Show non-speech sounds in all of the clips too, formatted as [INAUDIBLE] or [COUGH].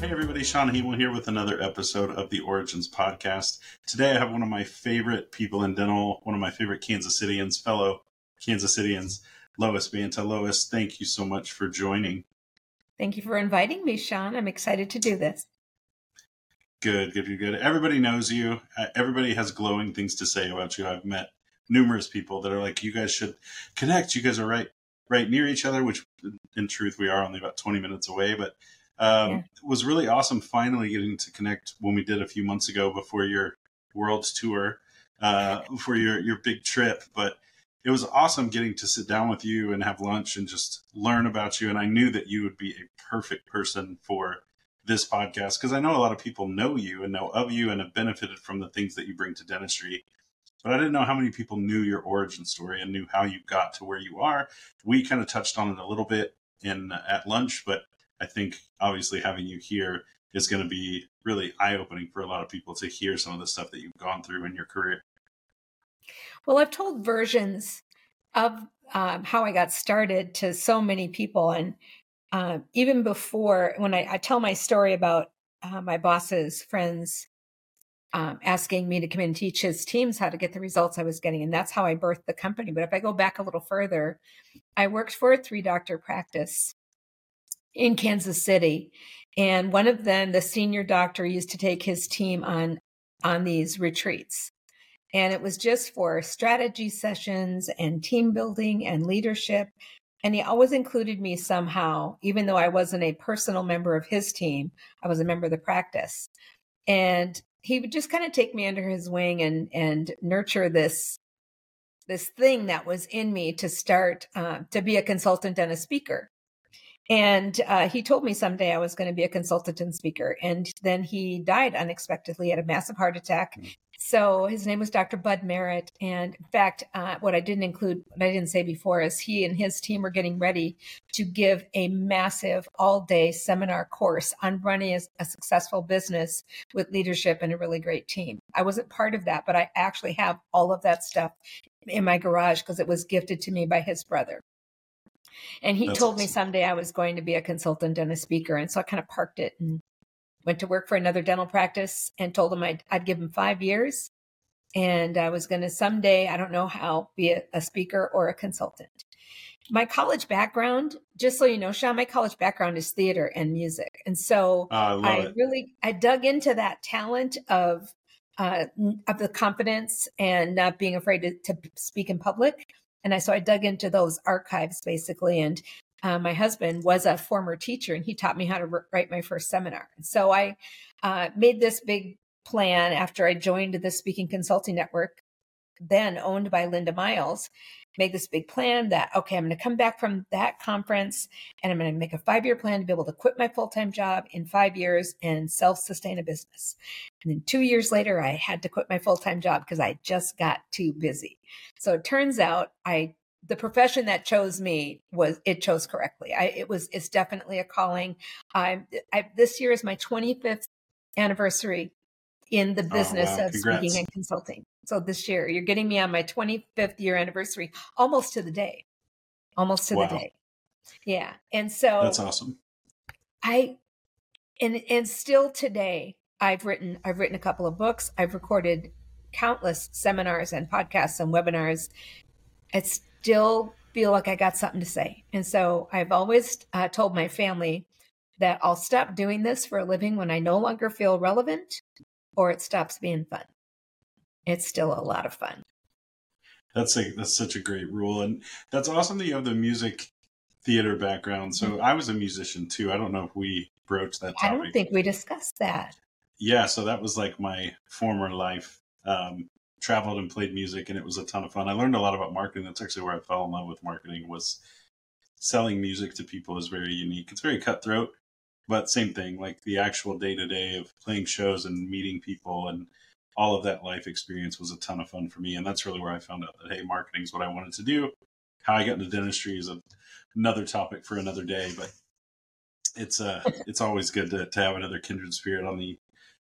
Hey everybody, Sean Hemel here with another episode of the Origins Podcast. Today I have one of my favorite people in dental, one of my favorite Kansas Cityans, fellow Kansas Cityans, Lois Banta. Lois, thank you so much for joining. Thank you for inviting me, Sean. I'm excited to do this. Good, good, good, good. Everybody knows you. Uh, everybody has glowing things to say about you. I've met numerous people that are like, you guys should connect. You guys are right, right near each other, which in truth we are only about 20 minutes away, but um, yeah. it was really awesome finally getting to connect when we did a few months ago before your world tour, uh, [LAUGHS] for your, your big trip. But it was awesome getting to sit down with you and have lunch and just learn about you. And I knew that you would be a perfect person for this podcast because I know a lot of people know you and know of you and have benefited from the things that you bring to dentistry. But I didn't know how many people knew your origin story and knew how you got to where you are. We kind of touched on it a little bit in at lunch, but I think obviously having you here is going to be really eye opening for a lot of people to hear some of the stuff that you've gone through in your career. Well, I've told versions of um, how I got started to so many people, and uh, even before when I, I, tell my story about uh, my boss's friends um, asking me to come in and teach his teams how to get the results I was getting, and that's how I birthed the company. But if I go back a little further, I worked for a three doctor practice in Kansas City, and one of them, the senior doctor, used to take his team on on these retreats. And it was just for strategy sessions and team building and leadership. And he always included me somehow, even though I wasn't a personal member of his team, I was a member of the practice. And he would just kind of take me under his wing and and nurture this this thing that was in me to start uh, to be a consultant and a speaker. And uh, he told me someday I was going to be a consultant and speaker. And then he died unexpectedly at a massive heart attack. Mm. So his name was Dr. Bud Merritt. And in fact, uh, what I didn't include, what I didn't say before, is he and his team were getting ready to give a massive all day seminar course on running a, a successful business with leadership and a really great team. I wasn't part of that, but I actually have all of that stuff in my garage because it was gifted to me by his brother. And he That's told awesome. me someday I was going to be a consultant and a speaker. And so I kind of parked it and went to work for another dental practice and told him I'd, I'd give him five years. And I was going to someday, I don't know how, be a, a speaker or a consultant. My college background, just so you know, Sean, my college background is theater and music. And so uh, I, I really, I dug into that talent of uh, of the confidence and not being afraid to, to, speak in public. And I so I dug into those archives basically. And uh, my husband was a former teacher, and he taught me how to write my first seminar. So I uh, made this big plan after I joined the Speaking Consulting Network, then owned by Linda Miles. Made this big plan that okay, I'm going to come back from that conference, and I'm going to make a five year plan to be able to quit my full time job in five years and self sustain a business. And then two years later, I had to quit my full time job because I just got too busy. So it turns out I the profession that chose me was it chose correctly. I it was it's definitely a calling. I, I this year is my 25th anniversary in the business oh, wow. of Congrats. speaking and consulting. So this year you're getting me on my 25th year anniversary almost to the day. Almost to wow. the day. Yeah. And so That's awesome. I and and still today I've written I've written a couple of books. I've recorded countless seminars and podcasts and webinars. I still feel like I got something to say. And so I've always uh, told my family that I'll stop doing this for a living when I no longer feel relevant or it stops being fun. It's still a lot of fun. That's a that's such a great rule, and that's awesome that you have the music theater background. So mm-hmm. I was a musician too. I don't know if we broached that. Topic. I don't think we discussed that. Yeah, so that was like my former life. Um, traveled and played music and it was a ton of fun. I learned a lot about marketing. That's actually where I fell in love with marketing was selling music to people is very unique. It's very cutthroat, but same thing, like the actual day to day of playing shows and meeting people and all of that life experience was a ton of fun for me. And that's really where I found out that, hey, marketing is what I wanted to do. How I got into dentistry is a, another topic for another day, but it's uh [LAUGHS] it's always good to, to have another kindred spirit on the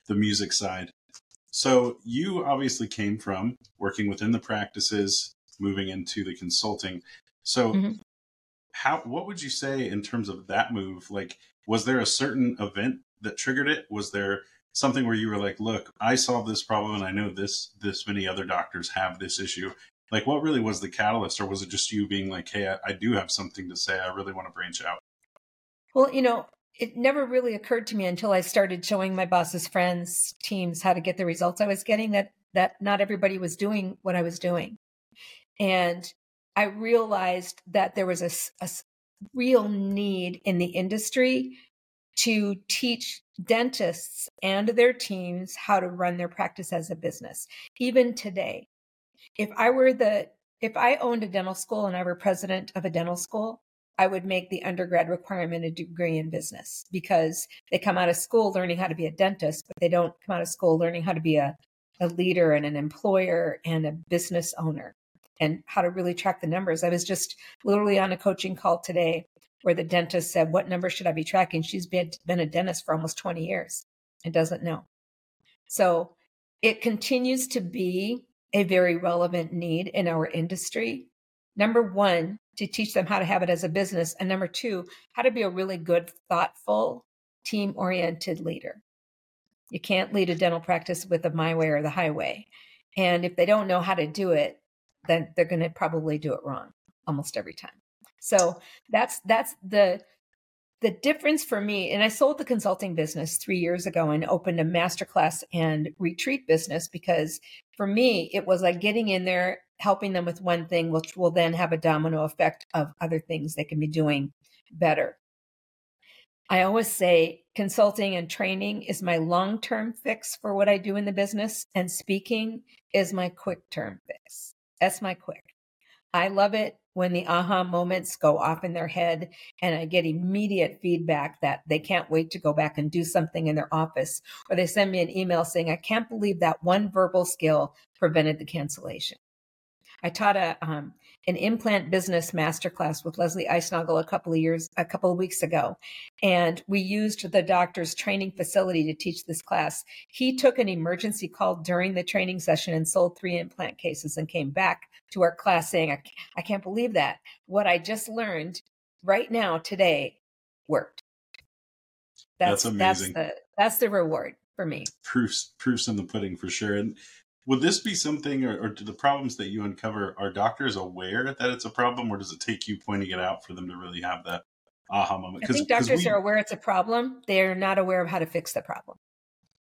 the music side. So you obviously came from working within the practices, moving into the consulting. So mm-hmm. how what would you say in terms of that move? Like was there a certain event that triggered it? Was there something where you were like, "Look, I solved this problem, and I know this this many other doctors have this issue." Like, what really was the catalyst, or was it just you being like, "Hey, I, I do have something to say. I really want to branch out." Well, you know, it never really occurred to me until I started showing my boss's friends, teams how to get the results I was getting that that not everybody was doing what I was doing. And I realized that there was a, a real need in the industry to teach dentists and their teams how to run their practice as a business. Even today, if I were the if I owned a dental school and I were president of a dental school, I would make the undergrad requirement a degree in business because they come out of school learning how to be a dentist, but they don't come out of school learning how to be a, a leader and an employer and a business owner and how to really track the numbers. I was just literally on a coaching call today where the dentist said, What number should I be tracking? She's been, been a dentist for almost 20 years and doesn't know. So it continues to be a very relevant need in our industry. Number one, to teach them how to have it as a business. And number two, how to be a really good, thoughtful, team oriented leader. You can't lead a dental practice with the my way or the highway. And if they don't know how to do it, then they're going to probably do it wrong almost every time. So that's that's the the difference for me. And I sold the consulting business three years ago and opened a masterclass and retreat business because for me it was like getting in there, helping them with one thing, which will then have a domino effect of other things they can be doing better. I always say consulting and training is my long term fix for what I do in the business, and speaking is my quick term fix. That's my quick. I love it when the aha moments go off in their head and I get immediate feedback that they can't wait to go back and do something in their office. Or they send me an email saying, I can't believe that one verbal skill prevented the cancellation. I taught a um, an implant business masterclass with Leslie Eisnagel a couple of years, a couple of weeks ago, and we used the doctor's training facility to teach this class. He took an emergency call during the training session and sold three implant cases, and came back to our class saying, "I, I can't believe that what I just learned right now today worked." That's, that's amazing. That's the that's the reward for me. Proofs proofs in the pudding for sure. And would this be something, or, or do the problems that you uncover, are doctors aware that it's a problem, or does it take you pointing it out for them to really have that aha moment? I think doctors we, are aware it's a problem. They're not aware of how to fix the problem.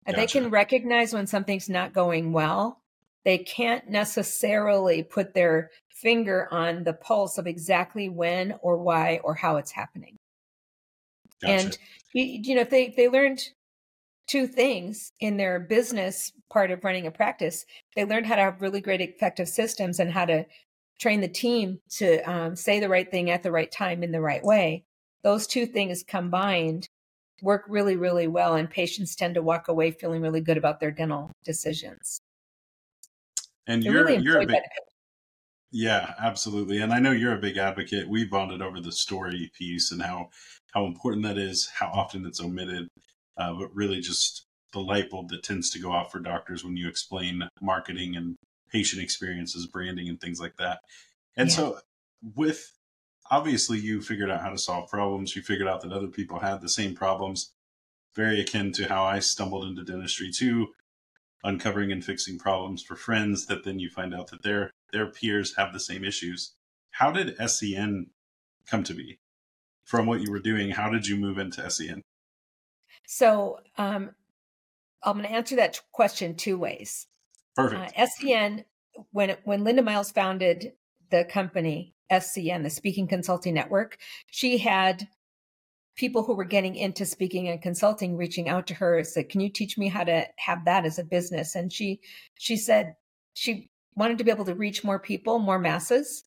Gotcha. They can recognize when something's not going well. They can't necessarily put their finger on the pulse of exactly when or why or how it's happening. Gotcha. And you know, if they they learned two things in their business part of running a practice. They learned how to have really great effective systems and how to train the team to um, say the right thing at the right time in the right way. Those two things combined work really, really well, and patients tend to walk away feeling really good about their dental decisions. And you're really you're a big, yeah, absolutely. And I know you're a big advocate. We bonded over the story piece and how how important that is, how often it's omitted, uh, but really just the light bulb that tends to go off for doctors when you explain marketing and patient experiences, branding, and things like that. And yeah. so, with obviously, you figured out how to solve problems. You figured out that other people had the same problems, very akin to how I stumbled into dentistry too, uncovering and fixing problems for friends. That then you find out that their their peers have the same issues. How did SCN come to be? From what you were doing, how did you move into SCN? So, um, I'm going to answer that question two ways. Perfect. Uh, SCN, when when Linda Miles founded the company SCN, the Speaking Consulting Network, she had people who were getting into speaking and consulting reaching out to her and said, "Can you teach me how to have that as a business?" And she she said she wanted to be able to reach more people, more masses,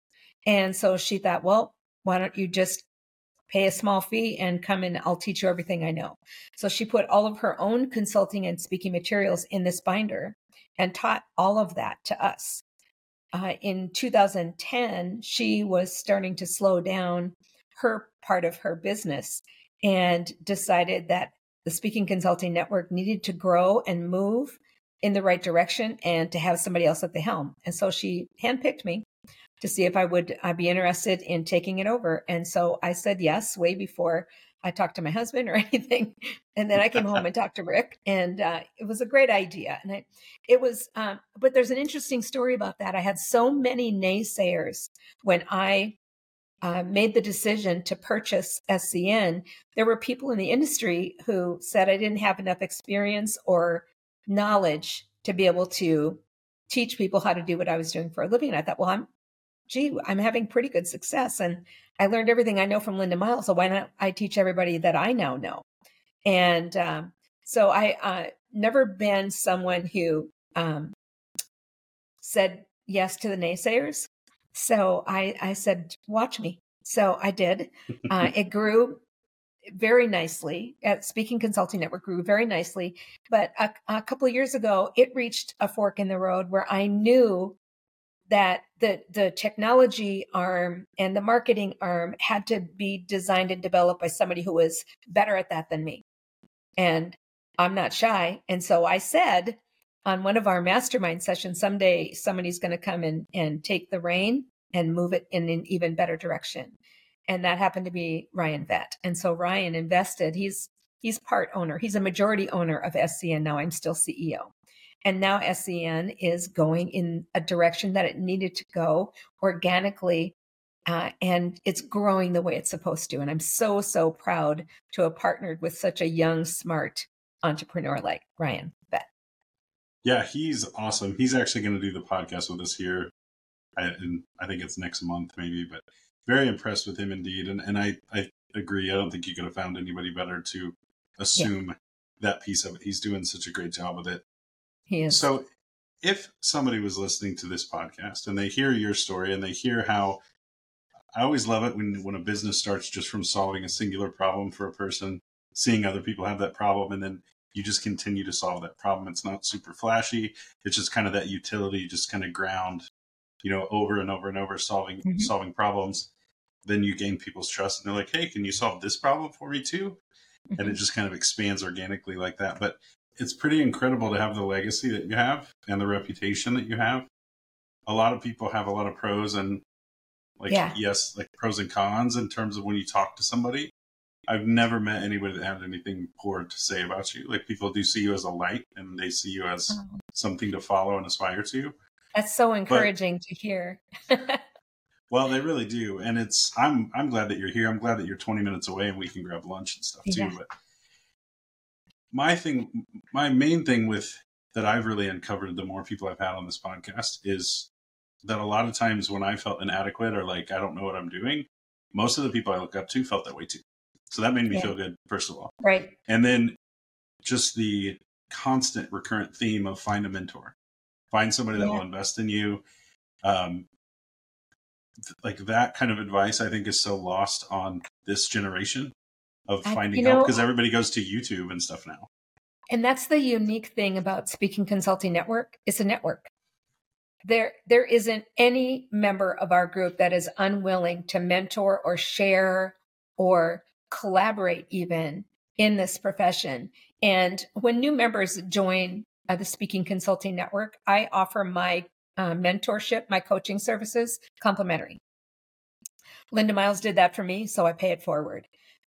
and so she thought, "Well, why don't you just pay a small fee and come and I'll teach you everything I know. So she put all of her own consulting and speaking materials in this binder and taught all of that to us. Uh, in 2010, she was starting to slow down her part of her business and decided that the Speaking Consulting Network needed to grow and move in the right direction and to have somebody else at the helm. And so she handpicked me to see if I would uh, be interested in taking it over. And so I said yes way before I talked to my husband or [LAUGHS] anything. And then I came home and talked to Rick, and uh, it was a great idea. And I, it was, um, but there's an interesting story about that. I had so many naysayers when I uh, made the decision to purchase SCN. There were people in the industry who said I didn't have enough experience or knowledge to be able to teach people how to do what I was doing for a living. And I thought, well, I'm, gee, I'm having pretty good success. And I learned everything I know from Linda Miles. So why not I teach everybody that I now know? And um, so I uh, never been someone who um, said yes to the naysayers. So I, I said, watch me. So I did. Uh, [LAUGHS] it grew very nicely. At Speaking Consulting Network grew very nicely. But a, a couple of years ago, it reached a fork in the road where I knew that the the technology arm and the marketing arm had to be designed and developed by somebody who was better at that than me. And I'm not shy. And so I said on one of our mastermind sessions, someday somebody's going to come in and take the reign and move it in an even better direction. And that happened to be Ryan Vet. And so Ryan invested, he's he's part owner. He's a majority owner of SCN now. I'm still CEO. And now SCN is going in a direction that it needed to go organically. Uh, and it's growing the way it's supposed to. And I'm so, so proud to have partnered with such a young, smart entrepreneur like Ryan Vet. Yeah, he's awesome. He's actually going to do the podcast with us here. I, and I think it's next month, maybe, but very impressed with him indeed. And, and I, I agree. I don't think you could have found anybody better to assume yeah. that piece of it. He's doing such a great job with it. He is. So if somebody was listening to this podcast and they hear your story and they hear how I always love it when when a business starts just from solving a singular problem for a person, seeing other people have that problem and then you just continue to solve that problem. It's not super flashy. It's just kind of that utility, just kind of ground, you know, over and over and over solving mm-hmm. solving problems. Then you gain people's trust and they're like, Hey, can you solve this problem for me too? Mm-hmm. And it mm-hmm. just kind of expands organically like that. But it's pretty incredible to have the legacy that you have and the reputation that you have. A lot of people have a lot of pros and like yeah. yes, like pros and cons in terms of when you talk to somebody. I've never met anybody that had anything poor to say about you. Like people do see you as a light and they see you as oh. something to follow and aspire to. That's so encouraging but, to hear. [LAUGHS] well, they really do. And it's I'm I'm glad that you're here. I'm glad that you're 20 minutes away and we can grab lunch and stuff too. But my thing, my main thing with that I've really uncovered the more people I've had on this podcast is that a lot of times when I felt inadequate or like I don't know what I'm doing, most of the people I look up to felt that way too. So that made me yeah. feel good, first of all. Right. And then just the constant recurrent theme of find a mentor, find somebody that yeah. will invest in you. Um, like that kind of advice, I think, is so lost on this generation of finding I, help because everybody goes to YouTube and stuff now. And that's the unique thing about Speaking Consulting Network. It's a network. There, there isn't any member of our group that is unwilling to mentor or share or collaborate even in this profession. And when new members join uh, the Speaking Consulting Network, I offer my uh, mentorship, my coaching services complimentary. Linda Miles did that for me, so I pay it forward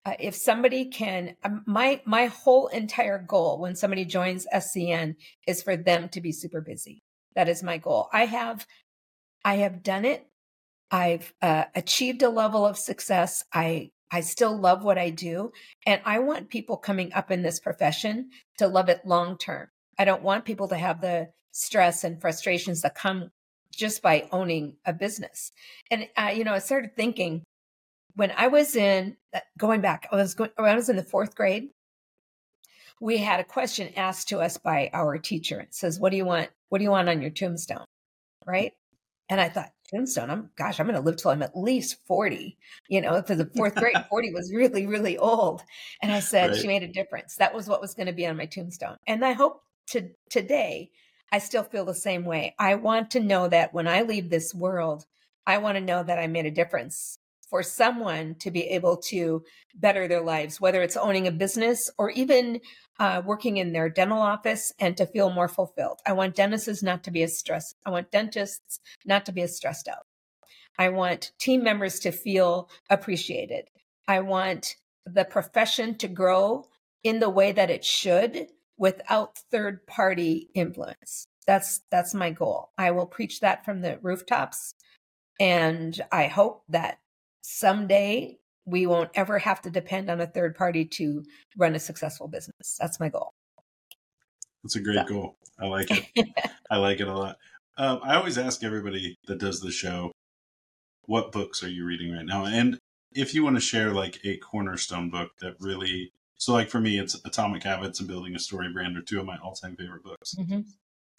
uh, if somebody can um, my my whole entire goal when somebody joins scn is for them to be super busy. That is my goal. I have i have done it. I've uh, achieved a level of success. I i still love what i do. And i want people coming up in this profession to love it long term. I don't want people to have the stress and frustrations that come just by owning a business. And uh, you know i started thinking when I was in uh, going back, I was going, when I was in the fourth grade. We had a question asked to us by our teacher. It says, "What do you want? What do you want on your tombstone?" Right? And I thought, tombstone. I'm gosh, I'm going to live till I'm at least forty. You know, for the fourth grade, [LAUGHS] forty was really, really old. And I said, right. she made a difference. That was what was going to be on my tombstone. And I hope to today, I still feel the same way. I want to know that when I leave this world, I want to know that I made a difference for someone to be able to better their lives, whether it's owning a business or even uh, working in their dental office and to feel more fulfilled. I want dentists not to be as stressed. I want dentists not to be as stressed out. I want team members to feel appreciated. I want the profession to grow in the way that it should without third party influence. That's that's my goal. I will preach that from the rooftops and I hope that someday we won't ever have to depend on a third party to run a successful business. That's my goal. That's a great so. goal. I like it. [LAUGHS] I like it a lot. Um, I always ask everybody that does the show, what books are you reading right now? And if you want to share like a cornerstone book that really, so like for me, it's Atomic Habits and Building a Story Brand are two of my all-time favorite books. Mm-hmm.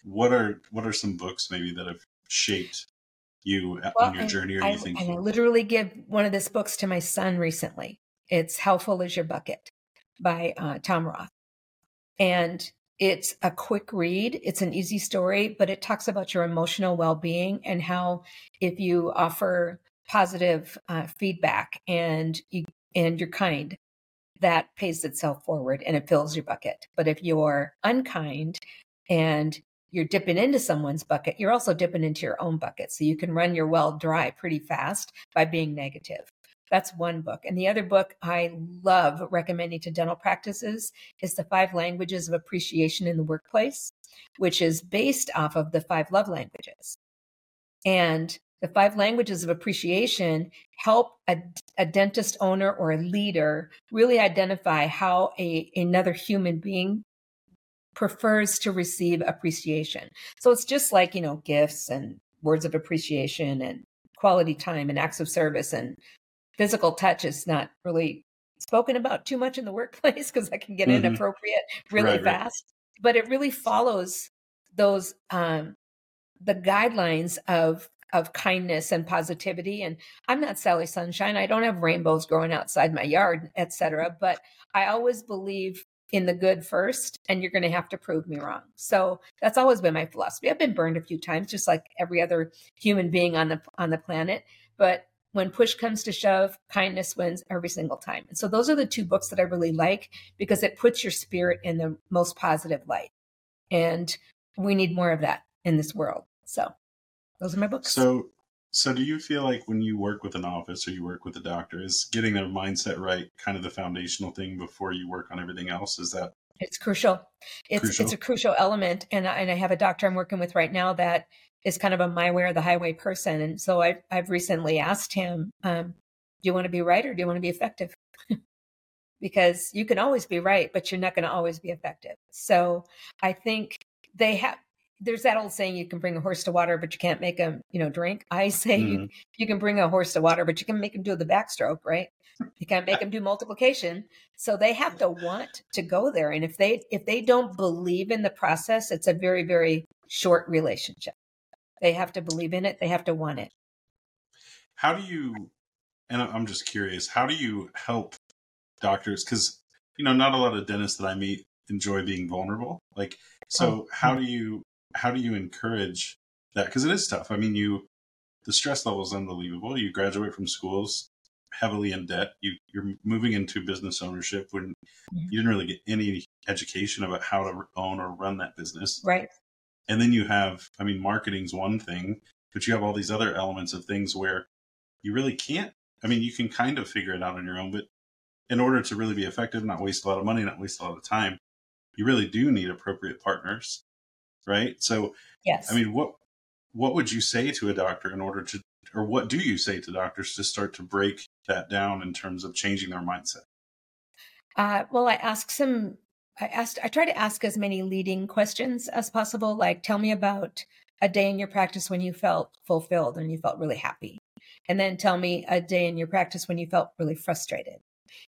What are what are some books maybe that have shaped you well, on your journey, or I? And I literally give one of these books to my son recently. It's "How Full Is Your Bucket" by uh, Tom Rath. and it's a quick read. It's an easy story, but it talks about your emotional well-being and how if you offer positive uh, feedback and you and you're kind, that pays itself forward and it fills your bucket. But if you're unkind and you're dipping into someone's bucket, you're also dipping into your own bucket. So you can run your well dry pretty fast by being negative. That's one book. And the other book I love recommending to dental practices is The Five Languages of Appreciation in the Workplace, which is based off of the five love languages. And the five languages of appreciation help a, a dentist owner or a leader really identify how a, another human being prefers to receive appreciation. So it's just like, you know, gifts and words of appreciation and quality time and acts of service and physical touch is not really spoken about too much in the workplace [LAUGHS] because that can get mm-hmm. inappropriate really right, fast. Right. But it really follows those um, the guidelines of of kindness and positivity. And I'm not Sally Sunshine. I don't have rainbows growing outside my yard, etc. But I always believe in the good first and you're going to have to prove me wrong. So that's always been my philosophy. I've been burned a few times just like every other human being on the on the planet, but when push comes to shove, kindness wins every single time. And so those are the two books that I really like because it puts your spirit in the most positive light. And we need more of that in this world. So those are my books. So so, do you feel like when you work with an office or you work with a doctor, is getting their mindset right kind of the foundational thing before you work on everything else? Is that it's crucial. It's crucial? it's a crucial element, and and I have a doctor I'm working with right now that is kind of a my way or the highway person, and so I've I've recently asked him, um, do you want to be right or do you want to be effective? [LAUGHS] because you can always be right, but you're not going to always be effective. So I think they have there's that old saying you can bring a horse to water but you can't make him you know drink i say mm. you, mm-hmm. you can bring a horse to water but you can make him do the backstroke right you can't make him do multiplication so they have to want to go there and if they if they don't believe in the process it's a very very short relationship they have to believe in it they have to want it how do you and i'm just curious how do you help doctors because you know not a lot of dentists that i meet enjoy being vulnerable like so oh. how do you how do you encourage that? Because it is tough. I mean, you the stress level is unbelievable. You graduate from schools heavily in debt. You you're moving into business ownership when mm-hmm. you didn't really get any education about how to own or run that business. Right. And then you have, I mean, marketing's one thing, but you have all these other elements of things where you really can't. I mean, you can kind of figure it out on your own, but in order to really be effective, not waste a lot of money, not waste a lot of time, you really do need appropriate partners right? So, yes, I mean, what what would you say to a doctor in order to, or what do you say to doctors to start to break that down in terms of changing their mindset? Uh, well, I ask some. I asked. I try to ask as many leading questions as possible. Like, tell me about a day in your practice when you felt fulfilled and you felt really happy, and then tell me a day in your practice when you felt really frustrated.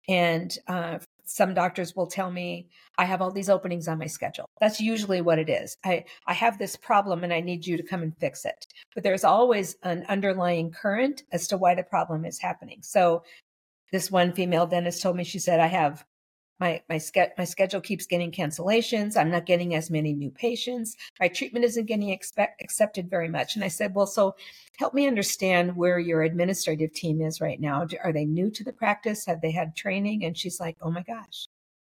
And uh, some doctors will tell me I have all these openings on my schedule. That's usually what it is. I, I have this problem and I need you to come and fix it. But there's always an underlying current as to why the problem is happening. So this one female dentist told me, she said, I have my my, ske- my schedule keeps getting cancellations. I'm not getting as many new patients. My treatment isn't getting expect- accepted very much. And I said, well, so help me understand where your administrative team is right now. Are they new to the practice? Have they had training? And she's like, oh my gosh,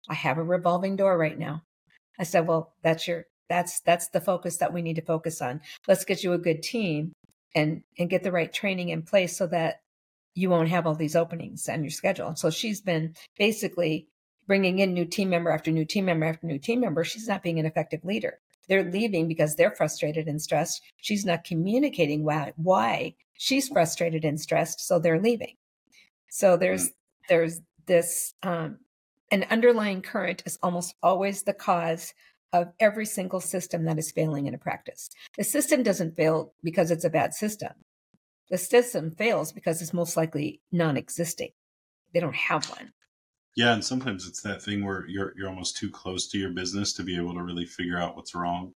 I have a revolving door right now. I said, well, that's your that's that's the focus that we need to focus on. Let's get you a good team and and get the right training in place so that you won't have all these openings on your schedule. So she's been basically bringing in new team member after new team member after new team member. She's not being an effective leader. They're leaving because they're frustrated and stressed. She's not communicating why, why she's frustrated and stressed, so they're leaving. So there's mm. there's this um, an underlying current is almost always the cause of every single system that is failing in a practice. The system doesn't fail because it's a bad system. The system fails because it's most likely non-existing. They don't have one. Yeah, and sometimes it's that thing where you're you're almost too close to your business to be able to really figure out what's wrong.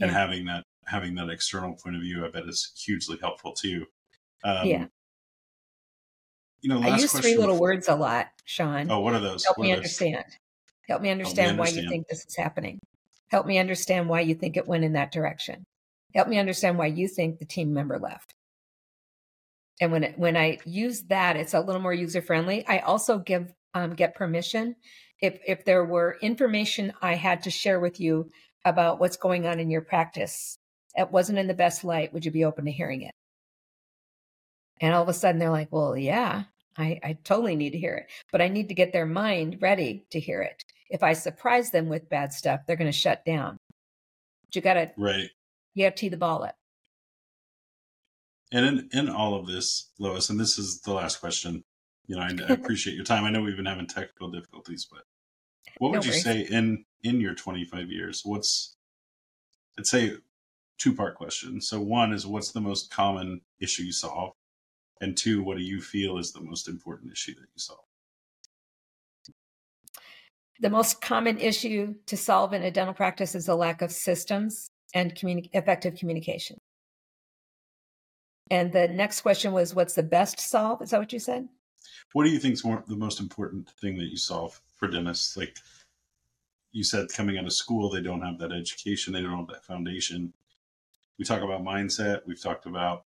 And having that having that external point of view, I bet is hugely helpful too. Um, yeah. You know, I use three little words a lot, Sean. Oh, what are those? Help what me understand. Help me understand, Help me understand why you think this is happening. Help me understand why you think it went in that direction. Help me understand why you think the team member left. And when it, when I use that, it's a little more user friendly. I also give um, get permission. If if there were information I had to share with you about what's going on in your practice, it wasn't in the best light. Would you be open to hearing it? And all of a sudden, they're like, "Well, yeah, I, I totally need to hear it, but I need to get their mind ready to hear it. If I surprise them with bad stuff, they're going to shut down. But you got to right. You have to tee the ball up. And in, in all of this, Lois, and this is the last question. You know, I, I [LAUGHS] appreciate your time. I know we've been having technical difficulties, but what would no you say in in your 25 years? What's let's say two part question. So one is what's the most common issue you solve, and two, what do you feel is the most important issue that you solve? The most common issue to solve in a dental practice is a lack of systems and communi- effective communication. And the next question was, what's the best solve? Is that what you said? What do you think is more, the most important thing that you solve for dentists? Like you said, coming out of school, they don't have that education, they don't have that foundation. We talk about mindset. We've talked about,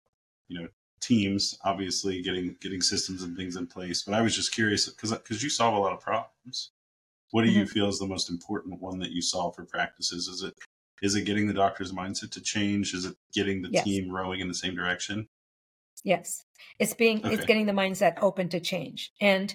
you know, teams, obviously getting getting systems and things in place. But I was just curious because because you solve a lot of problems. What do mm-hmm. you feel is the most important one that you solve for practices? Is it is it getting the doctor's mindset to change? Is it getting the yes. team rowing in the same direction? Yes. It's being okay. it's getting the mindset open to change. And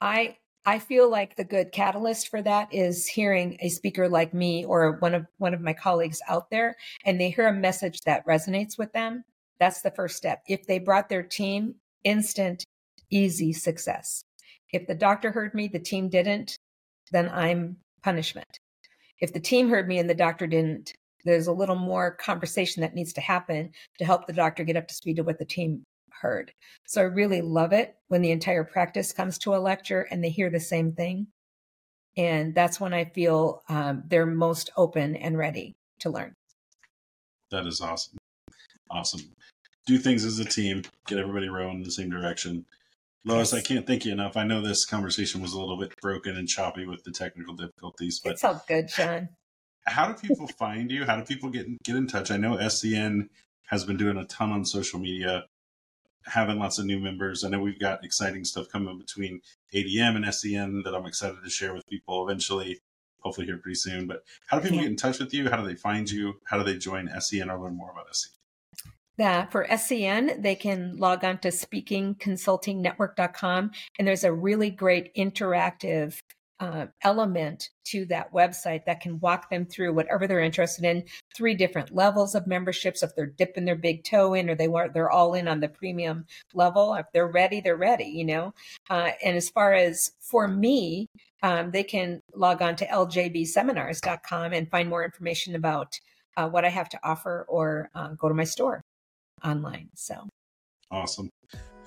I I feel like the good catalyst for that is hearing a speaker like me or one of one of my colleagues out there and they hear a message that resonates with them. That's the first step. If they brought their team, instant easy success. If the doctor heard me, the team didn't, then I'm punishment. If the team heard me and the doctor didn't, there's a little more conversation that needs to happen to help the doctor get up to speed to what the team heard. So I really love it when the entire practice comes to a lecture and they hear the same thing. And that's when I feel um, they're most open and ready to learn. That is awesome. Awesome. Do things as a team, get everybody rowing in the same direction. Lois. I can't thank you enough. I know this conversation was a little bit broken and choppy with the technical difficulties, but it's all good, Sean. How do people find you? How do people get get in touch? I know SCN has been doing a ton on social media, having lots of new members. I know we've got exciting stuff coming between ADM and SCN that I'm excited to share with people eventually, hopefully here pretty soon. But how do people yeah. get in touch with you? How do they find you? How do they join SCN or learn more about SCN? that for SCN, they can log on to speakingconsultingnetwork.com. And there's a really great interactive uh, element to that website that can walk them through whatever they're interested in. Three different levels of memberships. If they're dipping their big toe in, or they want they're all in on the premium level. If they're ready, they're ready. You know. Uh, and as far as for me, um, they can log on to ljbseminars.com and find more information about uh, what I have to offer, or uh, go to my store online. So awesome.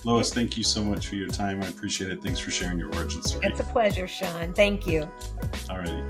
Lois, thank you so much for your time. I appreciate it. Thanks for sharing your origin story. It's a pleasure, Sean. Thank you. All righty.